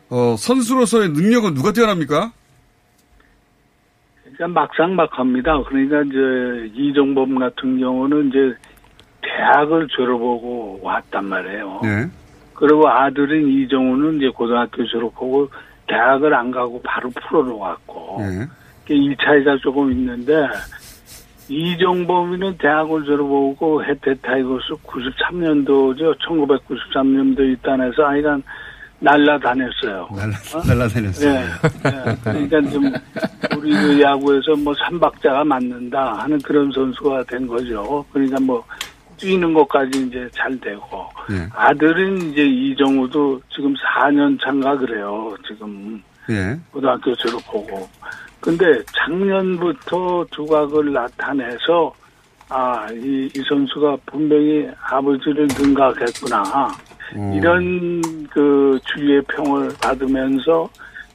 어, 선수로서의 능력은 누가 뛰어납니까? 그러니까 막상 막 합니다. 그러니까 이제 이종범 같은 경우는 이제 대학을 졸업하고 왔단 말이에요. 네. 그리고 아들인 이정후는 이제 고등학교 졸업하고 대학을 안 가고 바로 프로로 왔고 네. 이 차이가 조금 있는데 이종범이는 대학을 졸업하고 해태 타이거스 93년도죠. 1993년도 입단해서 아예 날라다녔어요. 날라, 날라다녔어요. 예, 예. 그러니까 좀 우리 그 야구에서 뭐 삼박자가 맞는다 하는 그런 선수가 된 거죠. 그러니까 뭐 뛰는 것까지 이제 잘 되고 예. 아들은 이제 이정우도 지금 4년 차인가 그래요. 지금 예. 고등학교 졸업하고. 근데 작년부터 두각을 나타내서 아, 이, 이 선수가 분명히 아버지를 능가하겠구나. 어. 이런 그 주위의 평을 받으면서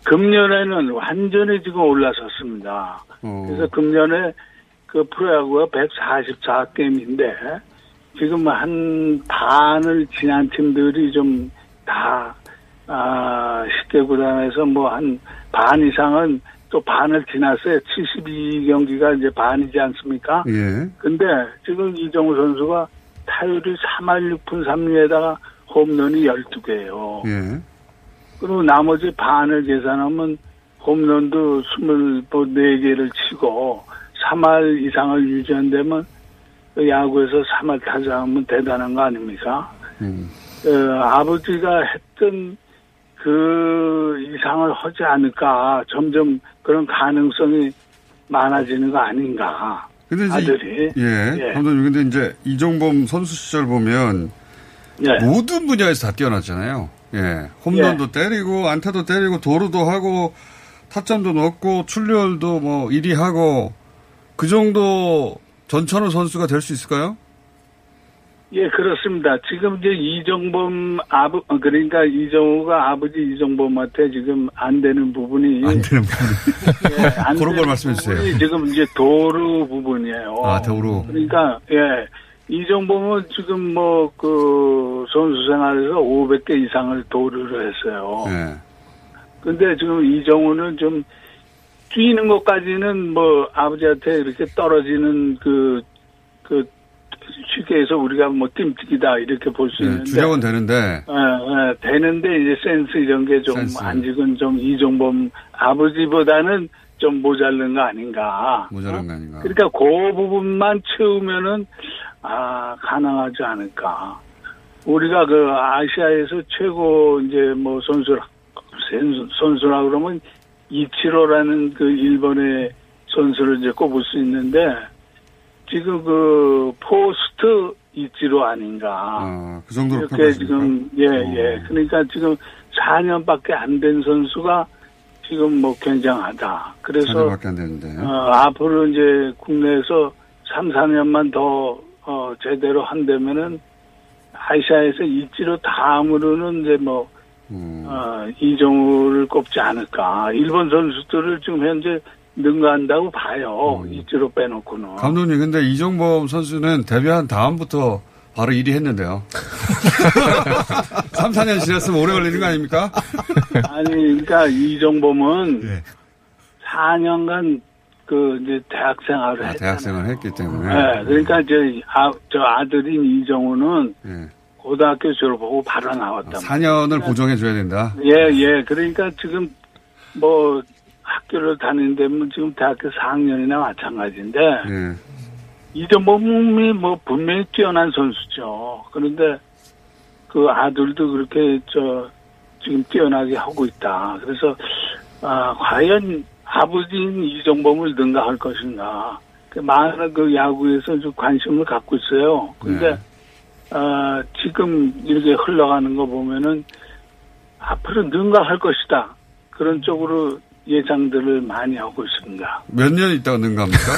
금년에는 완전히 지금 올라섰습니다. 어. 그래서 금년에 그 프로야구가 144게임인데 지금 한 반을 지난 팀들이 좀 다 아, 10개 구단에서 뭐 한 반 이상은 또 반을 지났어요. 72경기가 이제 반이지 않습니까? 예. 근데 지금 이정우 선수가 타율이 3할 6푼 3리에다가 홈런이 12개예요. 예. 그리고 나머지 반을 계산하면 홈런도 24개를 치고 3할 이상을 유지한다면 그 야구에서 3할 타자하면 대단한 거 아닙니까? 음. 어, 아버지가 했던 그 이상을 하지 않을까 점점 그런 가능성이 많아지는 거 아닌가 근데 이제 아들이 예. 예. 감독님 근데 이제 이종범 선수 시절 보면 예. 모든 분야에서 다 뛰어났잖아요. 예. 홈런도 때리고 안타도 때리고 도루도 하고 타점도 넣고 출루율도 뭐 1위 하고 그 정도 전천후 선수가 될 수 있을까요? 예, 그렇습니다. 지금 이제 이정범 아버 어, 그러니까 이정우가 아버지 이정범한테 지금 안 되는 부분이 안 되는 부분. 예, 안 그런 걸 되는 말씀해 주세요. 지금 이제 도루 부분이에요. 아, 도루. 그러니까 예. 이정범은 지금 뭐 그 선수 생활에서 500개 이상을 도루를 했어요. 예. 근데 지금 이정우는 좀 뛰는 것까지는 뭐 아버지한테 이렇게 떨어지는 그, 그 쉽게 해서 우리가 뭐 뜀뛰기다 이렇게 볼수 예, 있는데. 주력은 되는데 예, 예, 되는데 이제 센스 이런 게 좀. 아직은 좀 이종범 아버지보다는 좀 모자른 거 아닌가. 모자란 거 아닌가. 그러니까 그 부분만 채우면은 아 가능하지 않을까. 우리가 그 아시아에서 최고 이제 뭐 선수라 선수- 선수라 그러면 이치로라는 그 일본의 선수를 이제 꼽을 수 있는데 지금 그 포스트 이치로 아닌가. 아, 그 정도로 이렇게 평가하십니까? 지금 예 예. 그러니까 지금 4년밖에 안 된 선수가 지금 뭐 굉장하다. 그래서 4년밖에 안 되는데. 어, 앞으로 이제 국내에서 3, 4년만 더, 어, 제대로 한다면은, 아시아에서 이치로 다음으로는 이제 뭐, 음. 어, 이정우를 꼽지 않을까. 일본 선수들을 지금 현재 능가한다고 봐요. 음. 이치로 빼놓고는. 감독님, 근데 이종범 선수는 데뷔한 다음부터 바로 1위 했는데요. 3, 4년 지났으면 오래 걸리는 거 아닙니까? 아니, 그러니까 이정범은 예. 4년간 그 이제 대학 생활을 아, 했 대학생을 했기 때문에. 네, 그러니까 이제 아, 저 아들인 이정우는 예. 고등학교 졸업하고 바로 나왔단 말이에요. 4년을 보정해줘야 된다. 예, 예. 그러니까 지금 뭐 학교를 다니는데면 지금 대학교 4학년이나 마찬가지인데 예. 이정범이 뭐 분명히 뛰어난 선수죠. 그런데 그 아들도 그렇게 저 지금 뛰어나게 하고 있다. 그래서 아 과연 아버지인 이정범을 능가할 것인가. 그 많은 그 야구에서 좀 관심을 갖고 있어요. 근데 네. 아, 지금 이렇게 흘러가는 거 보면은 앞으로 능가할 것이다. 그런 쪽으로 예상들을 많이 하고 있습니다. 몇 년 있다가 능가합니까?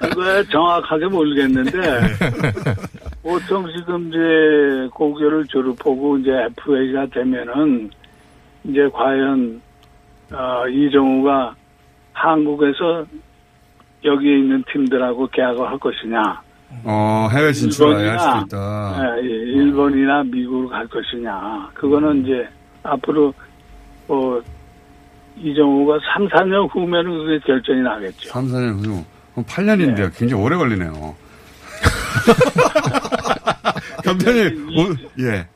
그거야 정확하게 모르겠는데 보통 지금 이제 고교를 졸업하고 이제 FA가 되면은 이제 과연 어, 이정우가 한국에서 여기에 있는 팀들하고 계약을 할 것이냐, 어, 해외 진출을 할 일본이나, 수도 있다. 예, 예, 일본이나 미국으로 갈 것이냐. 그거는 이제 앞으로 뭐 이정우가 3, 4년 후면은 그게 결정이 나겠죠. 3, 4년 후. 그럼 8년인데요. 굉장히 오래 걸리네요. 감독님, 오- 예.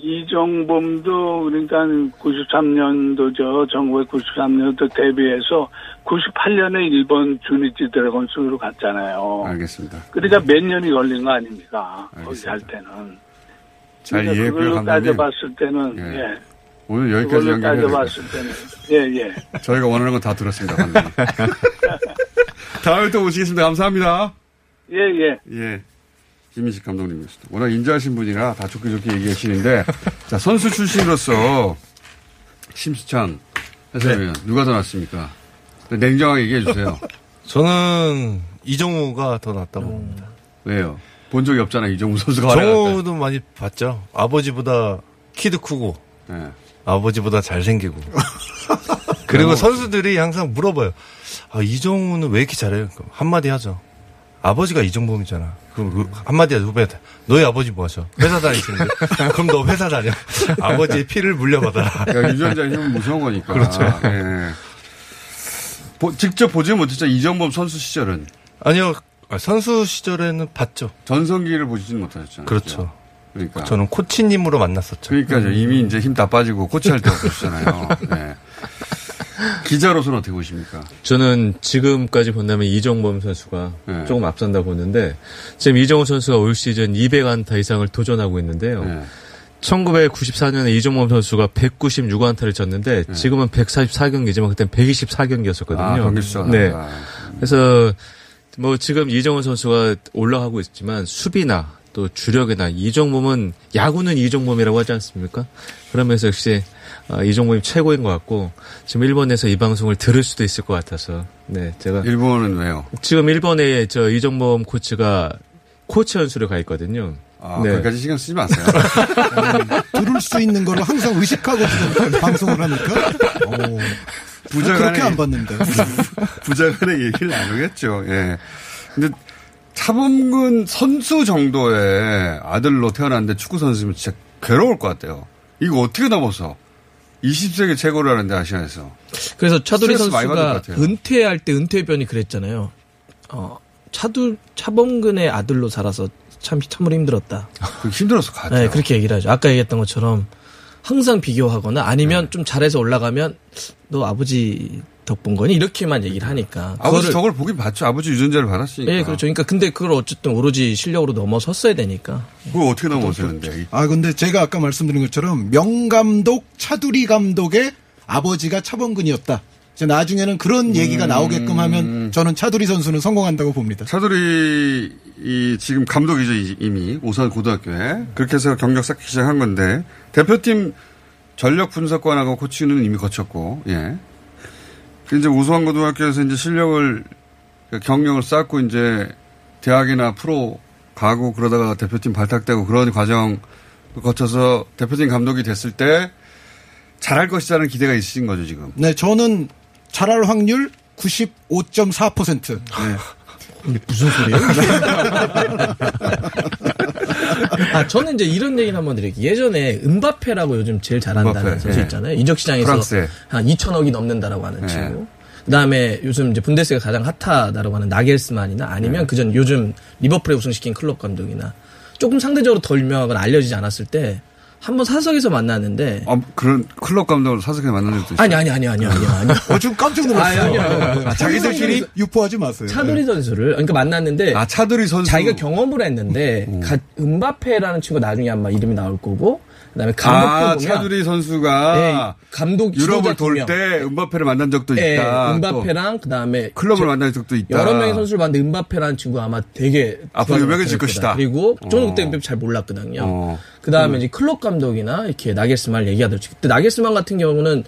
이정범도 그러니까 93년도죠. 1993년도 데뷔해서 98년에 일본 주니치 드래곤스로 갔잖아요. 알겠습니다. 그러니까 몇 년이 걸린 거 아닙니까? 거기 갈 때는. 잘 그러니까 이해했고요, 그걸로 감독님. 따져봤을 때는 예. 예. 오늘 여기까지 따져봤을 때는 예 예. 저희가 원하는 건 다 들었습니다, 감독님. 다음에 또 오시겠습니다. 감사합니다. 예, 예. 예. 김인식 감독님이었습니다. 워낙 인자하신 분이라 다 좋게 좋게 얘기하시는데, 자, 선수 출신으로서 심수창 해설위원 누가 더 낫습니까? 냉정하게 얘기해 주세요. 저는 이정우가 더 낫다고 봅니다. 왜요? 본 적이 없잖아, 이정우 선수가. 정우도 많이 봤죠. 아버지보다 키도 크고, 아버지보다 잘생기고. 그리고 뭐- 선수들이 항상 물어봐요. 아, 이정우는 왜 이렇게 잘해요? 그럼 한마디 하죠. 아버지가 이정범이잖아. 그럼 그 한마디 하죠. 후배한테. 너희 아버지 뭐 하셔? 회사 다니시는데? 그럼 너 회사 다녀. 아버지의 피를 물려받아라. 그러니까 유전자 힘은 무서운 거니까. 그렇죠. 예. 보- 직접 보지 못했죠. 이정범 선수 시절은. 아니요. 아, 선수 시절에는 봤죠. 전성기를 보지는 못하셨잖아요. 그렇죠. 그러니까. 저는 코치님으로 만났었죠. 그러니까요. 이미 이제 힘 다 빠지고 코치할 때 보시잖아요. 네. 기자로서는 어떻게 보십니까? 저는 지금까지 본다면 이정범 선수가 네. 조금 앞선다고 보는데 지금 이정우 선수가 올 시즌 200안타 이상을 도전하고 있는데요. 네. 1994년에 이정범 선수가 196안타를 쳤는데 지금은 144경기지만 그때는 124경기였었거든요. 네. 아, 경기 네. 나다. 그래서 뭐 지금 이정우 선수가 올라가고 있지만 수비나 또 주력이나 이정범은 야구는 이정범이라고 하지 않습니까? 그러면서 역시 아, 이정범이 최고인 것 같고 지금 일본에서 이 방송을 들을 수도 있을 것 같아서 네 제가 일본은 왜요? 지금 일본에 저 이정범 코치가 코치 연수를 가 있거든요. 아, 거기까지 신경 쓰지 마세요. 들을 수 있는 거를 항상 의식하고 지금 방송을 하니까. 오, 그렇게 안 봤는데. 부자간의 얘기를 나누겠죠. 예. 근데 차범근 선수 정도의 아들로 태어났는데 축구 선수면 진짜 괴로울 것 같아요. 이거 어떻게 넘어서 20세기 최고를 하는데 아시아에서. 그래서 차두리 선수가. 은퇴할 때 은퇴변이 그랬잖아요. 어, 차두 차범근의 아들로 살아서 참 참으로 힘들었다. 힘들어서 가죠. 네, 그렇게 얘기를 하죠. 아까 얘기했던 것처럼 항상 비교하거나 아니면 네. 좀 잘해서 올라가면 너 아버지 덕분 거니 이렇게만 얘기를 하니까 아버지 저걸 보긴 봤죠. 아버지 유전자를 받았으니까. 예, 그렇죠. 그러니까 근데 그걸 어쨌든 오로지 실력으로 넘어섰어야 되니까. 그거 어떻게 넘어서는데? 아, 근데 제가 아까 말씀드린 것처럼 명감독 차두리 감독의 아버지가 차범근이었다. 이제 나중에는 그런 얘기가 나오게끔 하면 저는 차두리 선수는 성공한다고 봅니다. 차두리 이 지금 감독이죠 이- 이미 오산 고등학교에 그렇게 해서 경력 쌓기 시작한 건데 대표팀 전력 분석관하고 코치는 이미 거쳤고 예. 그 이제 오수환 고등학교에서 이제 실력을 경력을 쌓고 이제 대학이나 프로 가고 그러다가 대표팀 발탁되고 그런 과정 거쳐서 대표팀 감독이 됐을 때 잘할 것이라는 기대가 있으신 거죠 지금. 네, 저는 잘할 확률 95.4%. 네. 무슨 소리예요? 아, 저는 이제 이런 얘기를 한번 드릴게요. 예전에 은바페라고 요즘 제일 잘한다는 은바페, 선수 네. 있잖아요. 이적 시장에서 프랑스에. 한 2천억이 넘는다라고 하는 네. 친구. 그다음에 요즘 이제 분데스가 가장 핫하다라고 하는 나겔스만이나 아니면 네. 그전 요즘 리버풀에 우승시킨 클럽 감독이나 조금 상대적으로 덜 유명하거나 알려지지 않았을 때 한 번 사석에서 만났는데 아, 그런 클럽 감독을 사석에 만난 적도 있어요. 아니 아니 아니 아니 아니 아니. 어, 지금 깜짝 놀랐어요. 아니, 아니, 아니. 아, 자기들끼리 유포하지 마세요. 차두리 선수를 그러니까 만났는데 아 차두리 선수 자기가 경험을 했는데 가, 은바페라는 친구 나중에 아마 이름이 나올 거고 그다음에 감독도 아, 보면 차두리 선수가 예, 감독 유럽을 돌 명. 때 은바페를 만난 적도 예, 있다. 은바페랑 그다음에 또 클럽을 저- 만난 적도 있다. 여러 명의 선수를 봤는데 은바페라는 친구가 아마 되게 앞으로 좋아하는 유명해질 것. 것이다. 그리고 저는 어. 그때 은바페 잘 몰랐거든요. 어. 그다음에 이제 클럽 감독이나 이렇게 나겔스만 얘기하더라고요. 그때 나겔스만 같은 경우는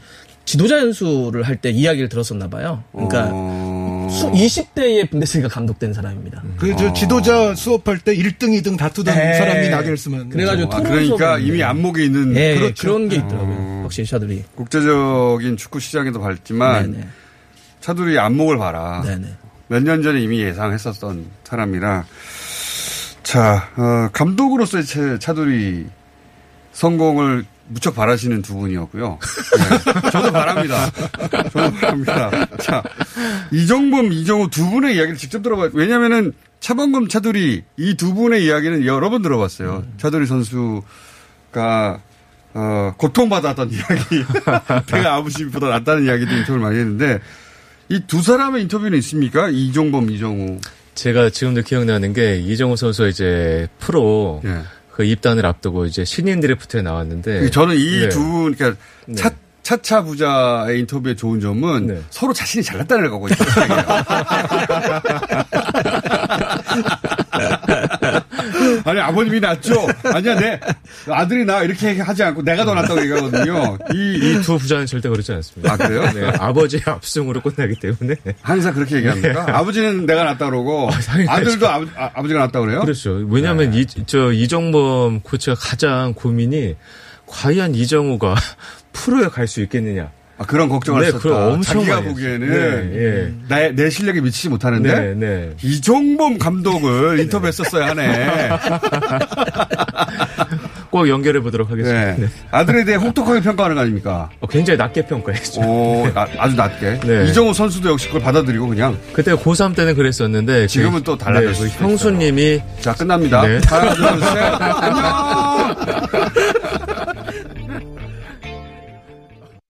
지도자 연수를 할 때 이야기를 들었었나 봐요. 그러니까 어. 수 20대의 분데스리가 감독된 사람입니다. 그저 지도자 수업할 때 1등, 2등 다투던 네. 사람이 나겔스만. 그래가지고 아, 그러니까 이미 안목에 있는 예, 그렇죠. 그런 게 있더라고요. 확실히 샤들이. 국제적인 축구 시장에도 밝지만 네네. 차두리 안목을 봐라. 네네. 몇년 전에 이미 예상했었던 사람이라 자 어, 감독으로서의 차- 차두리 성공을 무척 바라시는 두 분이었고요. 네, 저도 바랍니다. 저도 바랍니다. 자 이정범, 이정우 두 분의 이야기를 직접 들어봐요. 왜냐하면은 차범근, 차두리 이 두 분의 이야기는 여러 번 들어봤어요. 차두리 선수가 어, 고통받았던 이야기, 배가 아버지보다 낫다는 이야기도 인터뷰를 많이 했는데 이 두 사람의 인터뷰는 있습니까? 이종범, 이정우. 제가 지금도 기억나는 게 이정우 선수가 이제 프로 예. 그 입단을 앞두고 이제 신인 드래프트에 나왔는데 저는 이 네. 두 분, 그러니까 네. 차, 차차 부자의 인터뷰의 좋은 점은 서로 자신이 잘났다는 걸 갖고 있어요. 아니 아버님이 낫죠? 아니야 내 아들이 나 이렇게 하지 않고 내가 더 낫다고 얘기하거든요. 이이두 부자는 절대 그렇지 않습니다. 아, 그래요? 네, 아버지의 압승으로 끝나기 때문에. 항상 그렇게 얘기합니까? 네. 아버지는 내가 낫다 그러고 아 들도 아버, 아, 아버지가 낫다 그래요? 그렇죠. 왜냐하면 이, 저 이정범 코치가 가장 고민이 과연 이정우가 프로에 갈 수 있겠느냐. 아, 그런 걱정을 네, 했었다. 자기가 보기에는. 네, 내, 내 실력에 미치지 못하는데 네, 네. 이종범 감독을 인터뷰했었어야 하네. 꼭 연결해 보도록 하겠습니다. 네. 네. 아들에 대해 혹독하게 평가하는 거 아닙니까? 어, 굉장히 낮게 평가했죠. 오, 나- 아주 낮게. 네. 이정우 선수도 역시 그걸 받아들이고 그냥. 그때 고3 때는 그랬었는데 지금은 그- 또 달라졌을 네, 그 형수님이 자, 끝납니다. 네. 하나, 둘, 셋. 안녕!